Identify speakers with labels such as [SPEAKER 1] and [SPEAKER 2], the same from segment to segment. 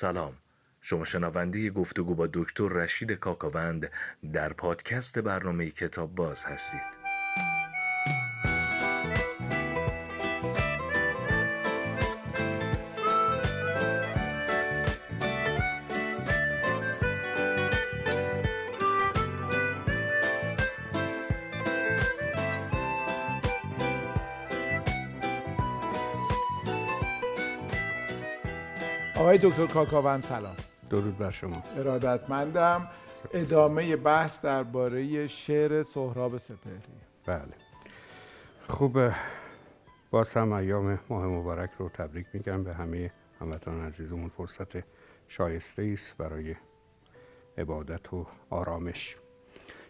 [SPEAKER 1] سلام. شما شنونده گفتگو با دکتر رشید کاکاوند در پادکست برنامه کتاب باز هستید.
[SPEAKER 2] دکتر کاکاوند سلام.
[SPEAKER 3] درود بر شما.
[SPEAKER 2] ارادتمندم ادامه بحث درباره شعر سهراب سپهری
[SPEAKER 3] بله. خوب باز هم ایام ماه مبارک رو تبریک میگم به همه هموطنان عزیزمون. فرصت شایسته است برای عبادت و آرامش.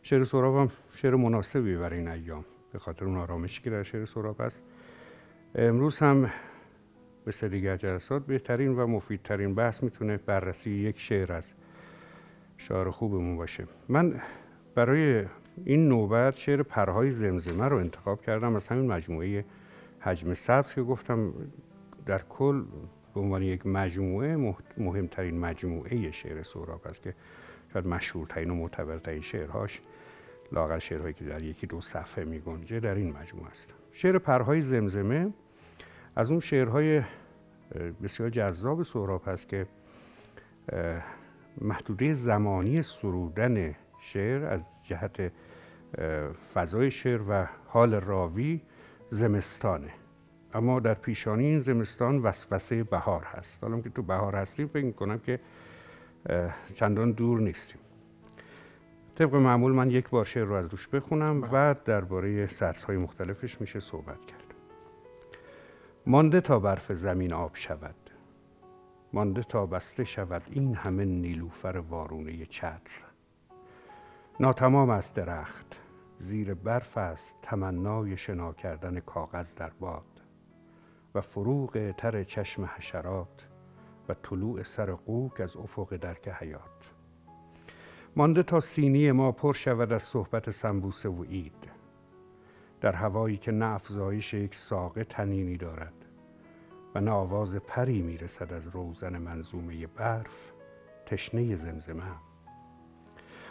[SPEAKER 3] شعر سهراب هم شعر مناسبی برای این ایام. به خاطر اون آرامشی که در شعر سهراب است امروز هم مثل دیگر جلسات بهترین و مفیدترین بحث می‌تونه بررسی یک شعر از شعر خوبمون باشه. من برای این نوبت شعر پرهای زمزمه رو انتخاب کردم از همین مجموعه حجم سبز که گفتم در کل به عنوان یک مجموعه مهمترین مجموعه شعر سهراب است که شاید مشهورترین و معتبرترین شعرهاش لاغر شعرهایی که در یکی دو صفحه می گنجه در این مجموعه است. شعر پرهای زمزمه از اون شعرهای بسیار جذاب سهراب هست که محدوده زمانی سرودن شعر از جهت فضای شعر و حال راوی زمستانه. اما در پیشانی این زمستان وسوسه بهار هست. حالا که تو بهار هستیم فکر می‌کنم که چندان دور نیستیم. طبق معمول من یک بار شعر رو از روش بخونم و درباره سطرهای مختلفش میشه صحبت کرد. مانده تا برف زمین آب شود. مانده تا بسته شود این همه نیلوفر وارونه چتر. ناتمام است درخت زیر برف است تمنای شنا کردن کاغذ در باد. و فروغ تر چشم حشرات و طلوع سر قوک از افق درک حیات. مانده تا سینی ما پر شود از صحبت سنبوسه و اید در هوایی که نه افزایش یک ساقه تنینی دارد. و نه آواز پری می‌رسد از روزن منظومه برف تشنه زمزمه.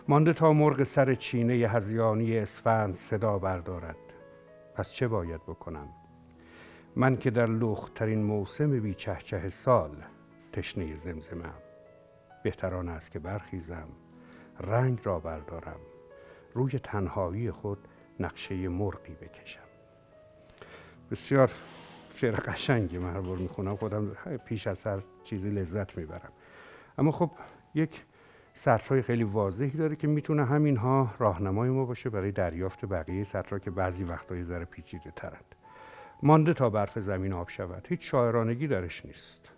[SPEAKER 3] مانده تا مرغ سر چینه هزیانی اسفند صدا بردارد. پس چه باید بکنم؟ من که در لخترین موسم بی چه سال تشنه زمزمه. بهتران است که برخیزم رنگ را بردارم روی تنهایی خود نقشه مرغی بکشم. بسیار شعر قشنگی بار می‌خونم. خودم پیش از هر چیزی لذت می‌برم. اما خب یک سطرهای خیلی واضحی داره که می‌تونه همینها راهنمای ما باشه برای دریافت بقیه سطرها که بعضی وقتهای ذره پیچیده ترند. مانده تا برف زمین آب شود. هیچ شاعرانگی درش نیست.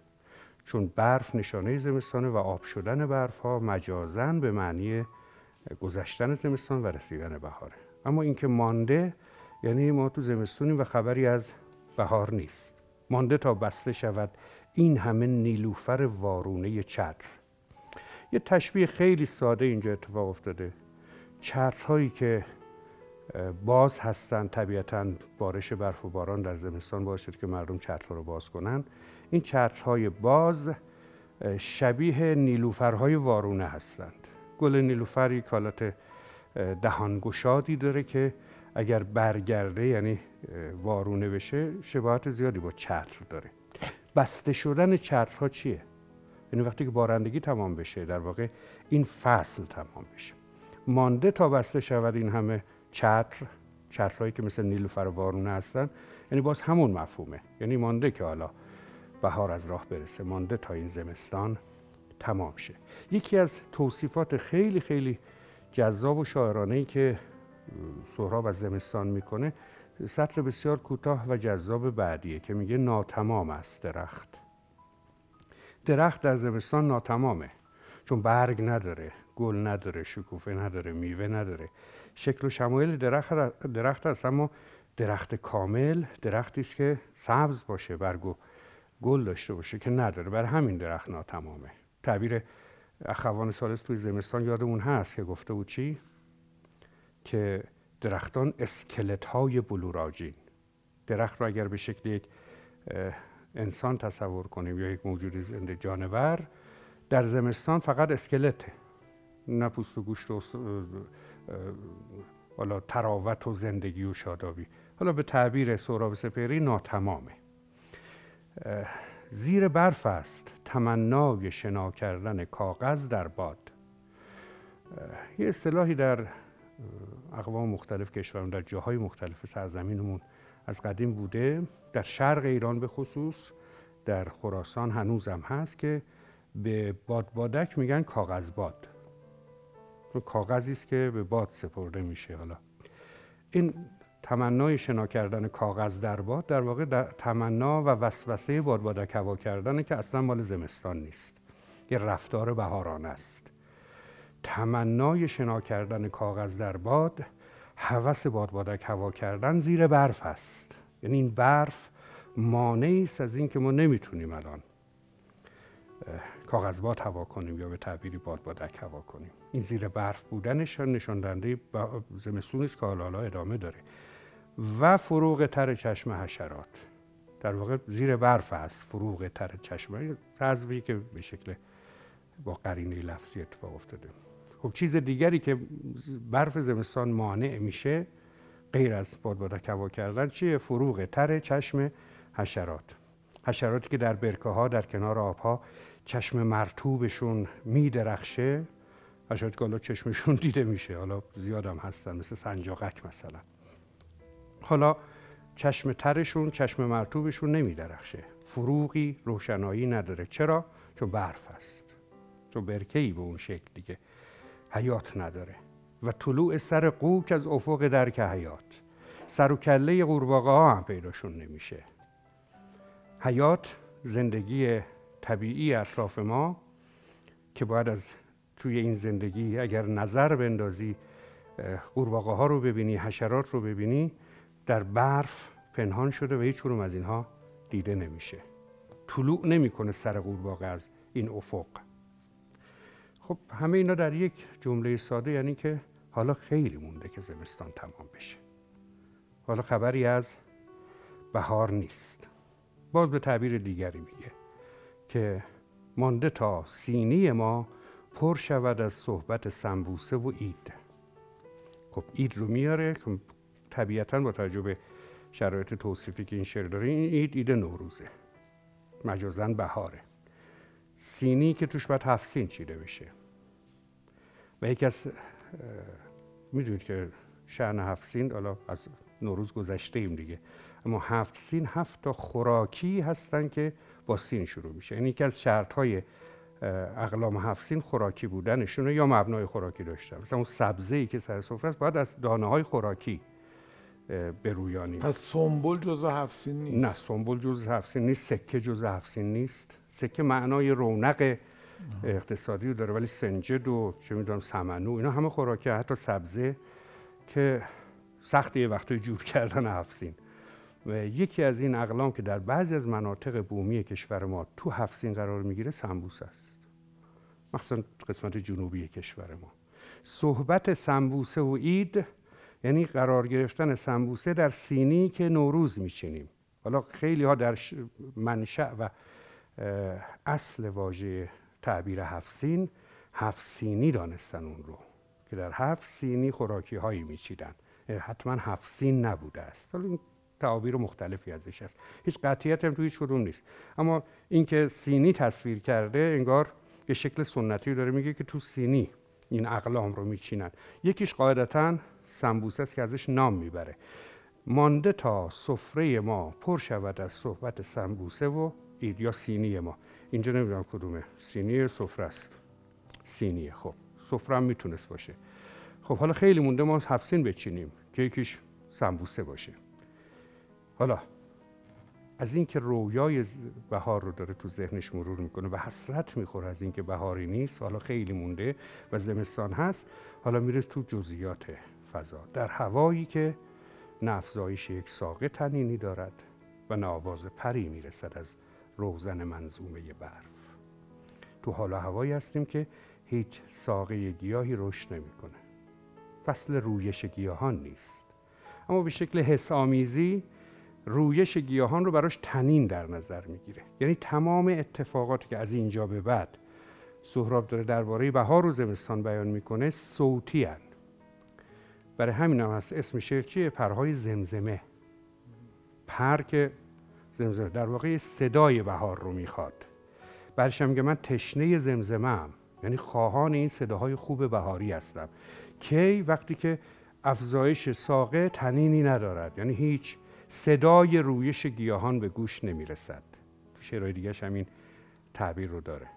[SPEAKER 3] چون برف نشانه زمستانه و آب شدن برف ها مجازن به معنی گذشتن زمستان و رسیدن بهاره. اما اینکه مانده یعنی ما تو زمستونیم و خبری از بهار نیست. مانده تا بسته شود این همه نیلوفر وارونه چتر. یه تشبیه خیلی ساده اینجا اتفاق افتاده. چترهایی که باز هستند طبیعتا بارش برف و باران در زمستان باشد که مردم چترها رو باز کنن. این چترهای باز شبیه نیلوفرهای وارونه هستند. گل نیلوفر یک حالت دهانگشادی داره که اگر برگرده یعنی وارونه بشه شباهت زیادی با چتر داره. بسته شدن چترها چیه؟ یعنی وقتی که بارندگی تمام بشه در واقع این فصل تمام بشه. مانده تا بسته شود این همه چتر چترهایی که مثل نیلوفر وارونه هستن یعنی باز همون مفهومه. یعنی مانده که حالا بهار از راه برسه مانده تا این زمستان تمام شه. یکی از توصیفات خیلی خیلی جذاب و شاعرانه ای که سهراب از زمستان می‌کنه سطر بسیار کوتاه و جذاب بعدیه که میگه ناتمام است درخت. درخت در زمستان ناتمامه چون برگ نداره گل نداره شکوفه نداره میوه نداره. شکل و شمایل درخت درخت است اما درخت کامل درختی است که سبز باشه برگ و گل داشته باشه که نداره. بر همین درخت ناتمامه. تعبیر اخوان سالس توی زمستان یادمون هست که گفته بود چی؟ که درختان اسکلت های بلوراجین. درخت را اگر به شکل یک انسان تصور کنیم یا یک موجود زنده جانور در زمستان فقط اسکلته. نه پوست و گوشت و حالا تراوت و زندگی و شادابی. حالا به تعبیر سهراب سپهری ناتمامه. زیر برف است تمنای شنا کردن کاغذ در باد. یه اصطلاحی در اقوام مختلف کشورمون در جاهای مختلف سرزمینمون از قدیم بوده. در شرق ایران به خصوص در خراسان هنوزم هست که به بادبادک میگن کاغذ باد. کاغذی است که به باد سپرده میشه. حالا این تمنای شنا کردن کاغذ در باد در واقع در تمنا و وسوسه بادبادک هوا کردن که اصلا مال زمستان نیست. یه رفتار بهارانه است. تمنای شنا کردن کاغذ در باد هوس بادبادک هوا کردن زیر برف است. یعنی این برف مانعی است از اینکه ما نمی‌تونیم الان کاغذ باد هوا کنیم یا به تعبیری بادبادک هوا کنیم. این زیر برف بودنش نشان دهنده زمستون است که حالا ادامه داره. و فروغ تر چشم حشرات. در واقع زیر برف است فروغ تر چشم. حذفی که به شکل با قرینه لفظی اتفاق افتاده. خب چیز دیگری که برف زمستان مانع میشه غیر از بادبادک هوا کردن چیه؟ فروغ تر چشم حشرات. حشراتی که در برکه ها در کنار آبها چشم مرتوبشون میدرخشه. حشراتی که حالا چشمشون دیده میشه. حالا زیادم هستن مثل سنجاقک مثلا. حالا چشم ترشون چشم مرتوبشون نمیدرخشه. فروغی روشنایی نداره. چرا؟ چون برف است چون برکه ای به اون شکل دیگه. حیات نداره و طلوع سر قوک از افق درک حیات. سر و کله قورباغه ها هم پیداشون نمیشه. حیات زندگی طبیعی اطراف ما که باید از توی این زندگی اگر نظر بندازی قورباغه ها رو ببینی حشرات رو ببینی در برف پنهان شده و هیچ از اینها دیده نمیشه. طلوع نمی‌کنه سر قورباغه از این افق. خب همه اینا در یک جمله ساده یعنی که حالا خیلی مونده که زمستان تمام بشه. حالا خبری از بهار نیست. باز به تعبیر دیگری میگه که مانده تا سینی ما پر شود از صحبت سنبوسه و اید خب اید رو میاره که طبیعتا با تجربه شرایط توصیفی که این شعر داره این اید اید نوروزه. مجازن بهاره. سینی که توش باید هفت سین چیده بشه. و یکی از می‌دونید که شعن هفت سین حالا از نوروز گذشته ایم دیگه. اما هفت سین هفت تا خوراکی هستن که با سین شروع میشه. یعنی یکی از شرط های اقلام هفت سین خوراکی بودنشونه یا مبنای خوراکی داشتن. مثلا اون سبزه ای که سر سفره است باید از دانه های خوراکی برویانیم
[SPEAKER 2] پس سنبول جزو هفت سین نیست.
[SPEAKER 3] نه سنبول جزو هفت سین نیست سکه جزو هفت سین نیست. سکه معنای رونق اقتصادی رو داره ولی سنجد و چه می‌دونم سمنو اینا همه خوراکی حتی سبزه که سخت یه وقتای جور کردن هفسین و یکی از این اقلام که در بعضی از مناطق بومی کشور ما تو هفسین قرار می‌گیره سنبوس است. مخصوصا قسمت جنوبی کشور ما. صحبت سنبوسه و اید یعنی قرار گرفتن سنبوسه در سینی که نوروز میچینیم. حالا خیلی ها در منشأ و اصل واژه تعبیر هفت سین هفت سینی دانستن اون رو که در هفت سینی خوراکی هایی میچیدن حتما هفت سین نبوده است. حالا این تعابیر مختلفی ازش هست. هیچ قطعیت هم توی هیچ کدوم نیست. اما اینکه سینی تصویر کرده انگار یه شکل سنتی داره میگه که تو سینی این اقلام رو میچینن. یکیش قاعدتا سنبوسه است که ازش نام می‌بره. مانده تا سفره ما پر شود از صحبت سنبوسه و اید یا سینی ما. اینجا نمی‌دونم کدومه. سینی سفره است. سینیه خب. سفره هم می‌تونست باشه. خب حالا خیلی مونده ما هفسین بچینیم که یکیش سنبوسه باشه. حالا از اینکه رویای بهار رو داره تو ذهنش مرور می‌کنه و حسرت می‌خوره از اینکه بهاری نیست حالا خیلی مونده و زمستان هست حالا میره تو جزئیات فضا در هوایی که نه افزایش یک ساقه تنینی دارد و نه آواز پری می‌رسد از روزن منظومه برف. تو حال هوایی هستیم که هیچ ساقه گیاهی رشد نمی‌کنه. فصل رویش گیاهان نیست. اما به شکل حسامیزی رویش گیاهان رو براش تنین در نظر می‌گیره. یعنی تمام اتفاقاتی که از اینجا به بعد سهراب داره درباره بهار و زمستان بیان می‌کنه صوتی هن. برای همین هم هست. اسم شعر چیه؟ پرهای زمزمه. پر که زمزمه. در واقع صدای بهار رو می‌خواد. برش میگه من تشنه زمزمه هم. یعنی خواهان این صداهای خوب بهاری هستم. کی وقتی که افزایش ساقه تنینی ندارد. یعنی هیچ صدای رویش گیاهان به گوش نمی‌رسد. تو شعرهای دیگه همین تعبیر رو داره.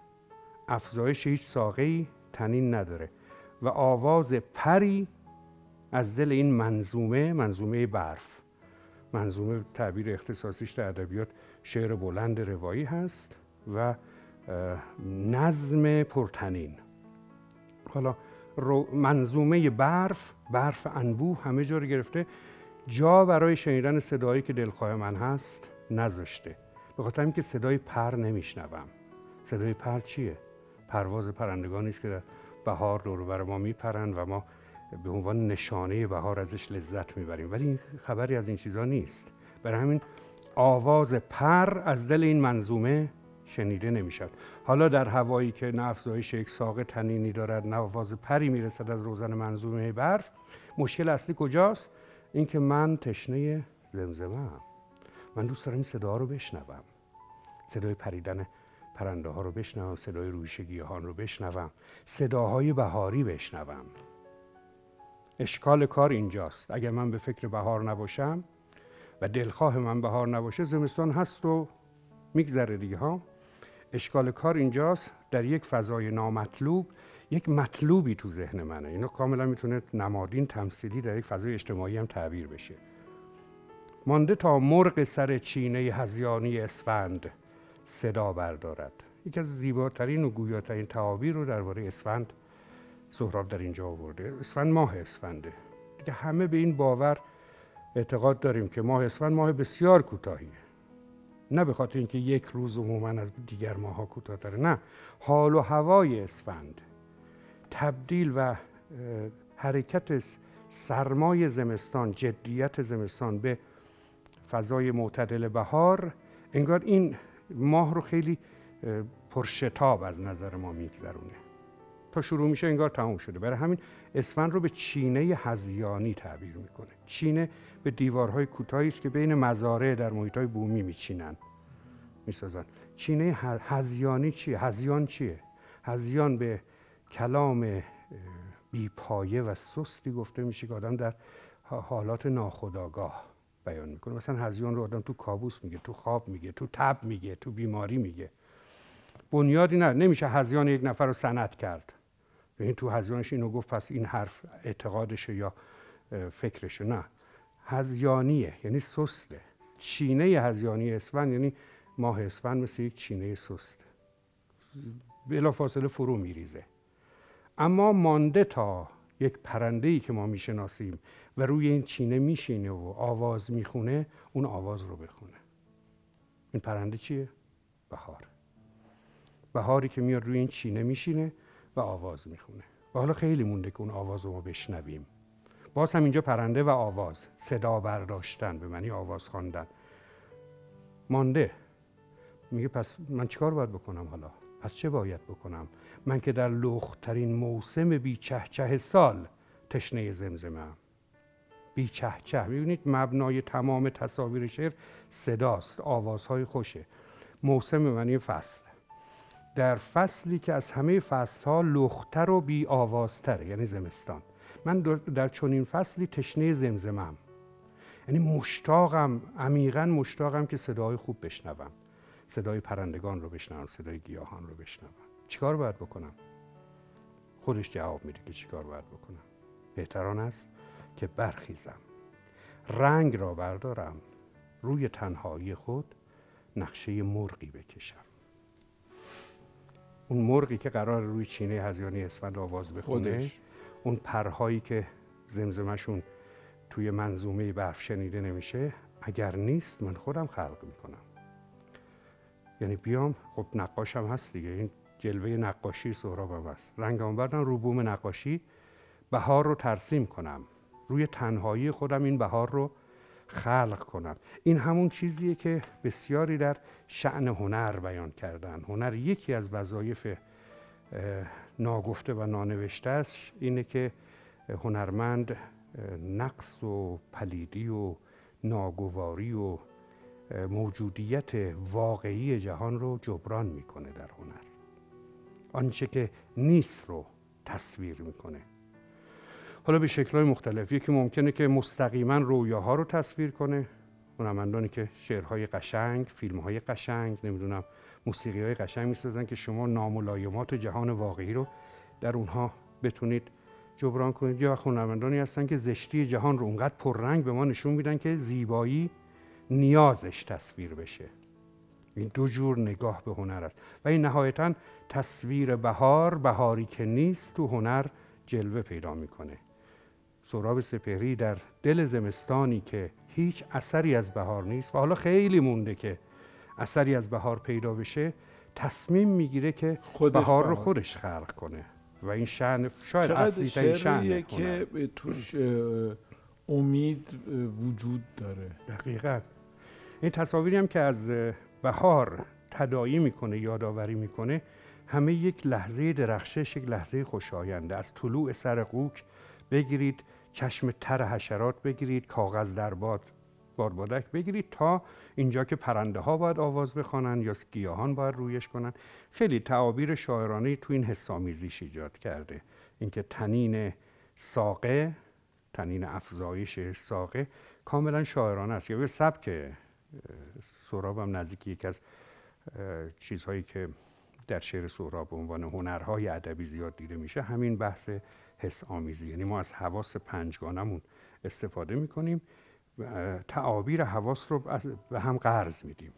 [SPEAKER 3] افزایش هیچ ساقه تنین نداره. و آواز پری از دل این منظومه منظومه برف. منظومه تعبیر اختصاصیش در ادبیات شعر بلند روایی هست و نظم پرتنین. حالا منظومه برف برف انبوه همه جا رو گرفته. جا برای شنیدن صدایی که دلخواه من هست نذاشته. به خاطر اینکه صدای پر نمیشنوم. صدای پر چیه؟ پرواز پرندگانی است که در بهار دور بر ما میپرند و ما به عنوان نشانه بهار ازش لذت می‌بریم. ولی این خبری از این چیزا نیست. برای همین آواز پر از دل این منظومه شنیده نمی‌شد حالا در هوایی که نه افزایش یک ساق تنینی دارد نه آواز پری می‌رسد از روزن منظومه برف مشکل اصلی کجاست؟ اینکه من تشنه زمزمه هم. من دوست دارم این صدا رو بشنوم. صدای پریدن پرنده ها رو بشنوم صدای رویش گیاهان رو بشنوم صداهای بهاری بشنوم. اشکال کار اینجاست. اگر من به فکر بهار نباشم و دلخواه من بهار نباشه زمستان هست و میگذره دیگه ها؟ اشکال کار اینجاست در یک فضای نامطلوب یک مطلوبی تو ذهن منه. اینو کاملا می‌تونه نمادین تمثیلی در یک فضای اجتماعی هم تعبیر بشه. مانده تا مرغ سر چینه هزیانی اسفند صدا بردارد. یکی از زیباترین و گویاترین تعابیر رو درباره اسفند سهراب در اینجا آورده. اسفند ماه اسفنده. دیگه همه به این باور اعتقاد داریم که ماه اسفند ماه بسیار کوتاهیه. نه به خاطر اینکه یک روز عموما از دیگر ماها کوتاهتره. نه حال و هوای اسفند تبدیل و حرکت سرمای زمستان جدیت زمستان به فضای معتدل بهار انگار این ماه رو خیلی پرشتاب از نظر ما میگذرونه. تا شروع میشه انگار تموم شده. برای همین اسفند رو به چینه هزیانی تعبیر می‌کنه. چینه به دیوارهای کوتاهی است که بین مزارع در محیطهای بومی میچینن. می‌سازن. چینه هزیانی چیه؟ هزیان چیه؟ هزیان به کلام بیپایه و سستی گفته میشه که آدم در حالات ناخودآگاه بیان می‌کنه. مثلا هزیان رو آدم تو کابوس میگه تو خواب میگه تو تب میگه تو بیماری میگه. بنیادی نه نمیشه هزیان یک نفر رو سند کرد. این تو هزیانش اینو گفت پس این حرف اعتقادشه یا فکرشه. نه. هزیانیه یعنی سسته. چینه هزیانی اسفند یعنی ماه اسفند مثل یک چینه سست. بلا فاصله فرو میریزه. اما مانده تا یک پرنده ای که ما می‌شناسیم و روی این چینه میشینه و آواز می‌خونه اون آواز رو بخونه. این پرنده چیه؟ بهار. بهاری که میاد روی این چینه میشینه و آواز می‌خونه. و حالا خیلی مونده که اون آواز رو ما بشنویم. باز هم اینجا پرنده و آواز. صدا برداشتن به معنی آواز خواندن. مانده. میگه پس من چیکار باید بکنم حالا؟ پس چه باید بکنم؟ من که در لخترین موسم بی چه چه سال تشنه زمزمه هم بی چه چه می‌بینید مبنای تمام تصاویر شعر صداست آوازهای خوشه. موسم معنی فصل. در فصلی که از همه فصلها لختر و بی آوازتره یعنی زمستان. من در چنین فصلی تشنه زمزمم یعنی مشتاقم عمیقا مشتاقم که صدای خوب بشنوم. صدای پرندگان رو بشنوم صدای گیاهان رو بشنوم. چیکار باید بکنم؟ خودش جواب میده که چیکار باید بکنم. بهتران است که برخیزم. رنگ را بردارم روی تنهایی خود نقشه مرغی بکشم. اون مرغی که قرار روی چینه هزیانی اسفند آواز بخونه اون پرهایی که زمزمشون توی منظومه برف شنیده نمیشه اگر نیست من خودم خلق می‌کنم. یعنی بیام خب نقاشم هست دیگه این جلوه نقاشی سهرابم هست. رنگام بردم رو بوم نقاشی. بهار رو ترسیم کنم. روی تنهایی خودم این بهار رو خلق کنم این همون چیزیه که بسیاری در شعن هنر بیان کردن. هنر یکی از وظایف ناگفته و نانوشته است اینه که هنرمند نقص و پلیدی و ناگواری و موجودیت واقعی جهان رو جبران می‌کنه در هنر. آنچه که نیست رو تصویر می‌کنه. حالا به شکلهای مختلف. یکی ممکنه که مستقیما رویاها رو تصویر کنه. هنرمندانی که شعرهای قشنگ فیلمهای قشنگ نمی‌دونم موسیقی های قشنگ می‌سازن که شما ناملایمات جهان واقعی رو در اونها بتونید جبران کنید. یا هنرمندانی هستن که زشتی جهان رو اونقدر پررنگ به ما نشون میدن که زیبایی نیازش تصویر بشه. این دو جور نگاه به هنر است. و این نهایتا تصویر بهار بهاری که نیست تو هنر جلوه پیدا می‌کنه. سراب سپهری در دل زمستانی که هیچ اثری از بهار نیست و حالا خیلی مونده که اثری از بهار پیدا بشه تصمیم می‌گیره که بهار رو خودش خلق کنه و این شعن شاید اصلی ترین
[SPEAKER 2] که توش امید وجود داره.
[SPEAKER 3] دقیقا. این تصاویری هم که از بهار تدایی می‌کنه یادآوری می‌کنه همه یک لحظه درخشش یک لحظه خوشاینده از طلوع سر قوک بگیرید چشم تر حشرات بگیرید کاغذ در باد بادبادک بگیرید تا اینجا که پرنده ها باید آواز بخوانند یا گیاهان باید رویش کنن خیلی تعابیر شاعرانه تو این حسامیزیش ایجاد کرده. اینکه تنین ساقه تنین افزایش ساقه کاملا شاعرانه است. یا به سبک هم نزدیک یک از چیزهایی که در شعر سهراب به عنوان هنرهای ادبی زیاد دیده میشه همین بحث حس آمیزی. یعنی ما از حواس پنجگانمون استفاده می‌کنیم تعابیر حواس رو به هم قرض میدیم.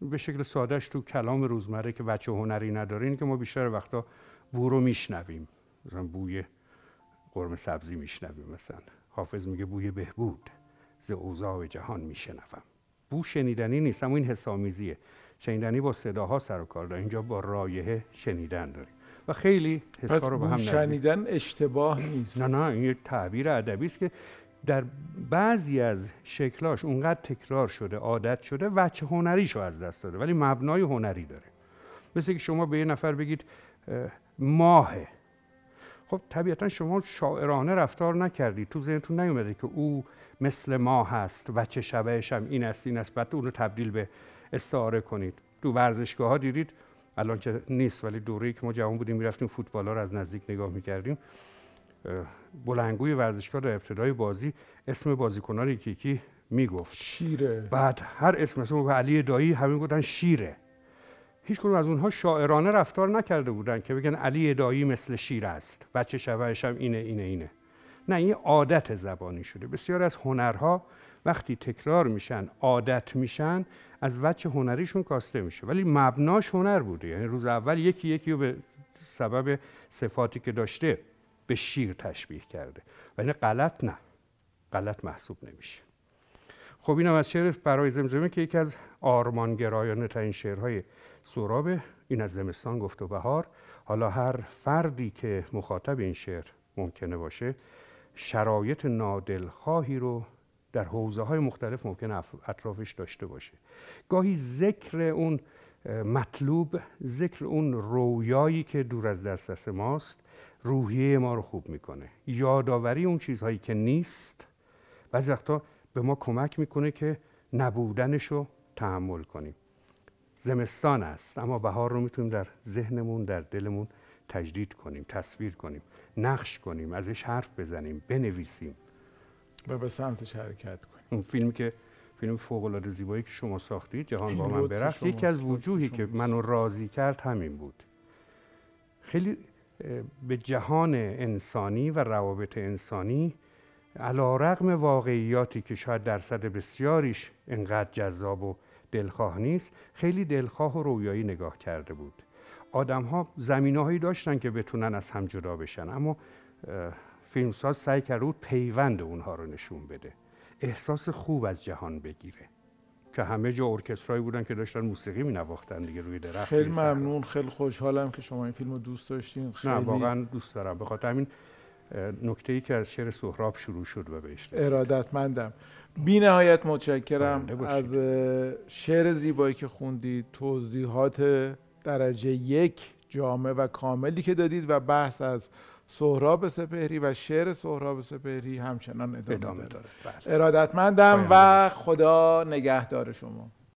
[SPEAKER 3] به شکل سادهش تو کلام روزمره که بچه هنری نداره این که ما بیشتر وقتا بو رو میشنویم. مثلا بوی قرم سبزی میشنویم مثلا. حافظ میگه بوی بهبود. ز اوضاع جهان میشنوم. بو شنیدنی نیست اما این حسامیزیه شنیدنی با صداها سر و کار داره. اینجا با رایه شنیدن داریم. و خیلی حسا رو به هم
[SPEAKER 2] شنیدن اشتباه نیست.
[SPEAKER 3] نه نه این یه تعبیر ادبی است که در بعضی از شکلاش اونقدر تکرار شده عادت شده وچه هنریشو از دست داده ولی مبنای هنری داره. مثل که شما به یه نفر بگید ماهه. خب طبیعتا شما شاعرانه رفتار نکردید. تو ذهنتون نیومده که او مثل ما هست و چه شبهش هم این است این است. بعد اون رو تبدیل به استعاره کنید. تو ورزشگاه ها دیدید الان که نیست ولی دوره‌ای که ما جوان بودیم می‌رفتیم فوتبال ها رو از نزدیک نگاه می‌کردیم. بلنگوی ورزشگاه در ابتدای بازی اسم بازیکنان یکی یکی می‌گفت.
[SPEAKER 2] شیره.
[SPEAKER 3] بعد هر اسم مثلا علی دایی همین بودن شیره. هیچ کنون از اونها شاعرانه رفتار نکرده بودن که بگن علی دایی مثل شیر است. بچه شبهش هم اینه اینه اینه. نه این عادت زبانی شده. بسیار از هنرها وقتی تکرار میشن عادت میشن از وجه هنریشون کاسته میشه. ولی مبناش هنر بوده. یعنی روز اول یکی یکی رو به سبب صفاتی که داشته به شیر تشبیه کرده. و این غلط نه. غلط محسوب نمیشه. خب اینم از شعر برای زمزمه که یکی از آرمانگرایانه ترین شعرهای سورابه این از زمستان گفت و بهار. حالا هر فردی که مخاطب این شعر ممکنه باشه شرایط نادلخواهی رو در حوزه های مختلف ممکن اطرافش داشته باشه. گاهی ذکر اون مطلوب ذکر اون رویایی که دور از دسترس ماست روحیه ما رو خوب می‌کنه. یادآوری اون چیزهایی که نیست بعضی وقتا به ما کمک می‌کنه که نبودنش رو تحمل کنیم. زمستان است اما بهار رو می‌تونیم در ذهنمون در دلمون تجدید کنیم تصویر کنیم نقش کنیم ازش حرف بزنیم بنویسیم.
[SPEAKER 2] و به سمتش حرکت کنیم
[SPEAKER 3] اون فیلم که فیلم فوق العاده زیبایی که شما ساختید جهان با من برفت یکی از وجوهی که منو راضی کرد همین بود. خیلی به جهان انسانی و روابط انسانی علا رقم واقعیاتی که شاید درصد بسیاریش انقدر جذاب و دلخواه نیست خیلی دلخواه و رویایی نگاه کرده بود. آدم ها زمینه هایی داشتن که بتونن از هم جدا بشن اما فیلمساز سعی کرده بود پیوند اونها رو نشون بده. احساس خوب از جهان بگیره. که همه جا ارکسترایی بودن که داشتن موسیقی می نواختن دیگه روی درخت
[SPEAKER 2] خیلی ممنون. خیلی خوشحالم که شما این فیلم رو دوست داشتین.
[SPEAKER 3] خیلی... نه واقعا دوست دارم. به خاطر همین نکته ای که از شعر سهراب شروع شد و بهش
[SPEAKER 2] ارادتمندم. بی نهایت متشکرم از شعر زیبایی که خوندید توضیحات درجه یک جامع و کاملی که دادید و بحث از سهراب سپهری و شعر سهراب سپهری همچنان ادامه,
[SPEAKER 3] ادامه
[SPEAKER 2] داره.
[SPEAKER 3] داره. بله.
[SPEAKER 2] ارادتمندم و خدا نگهدار شما.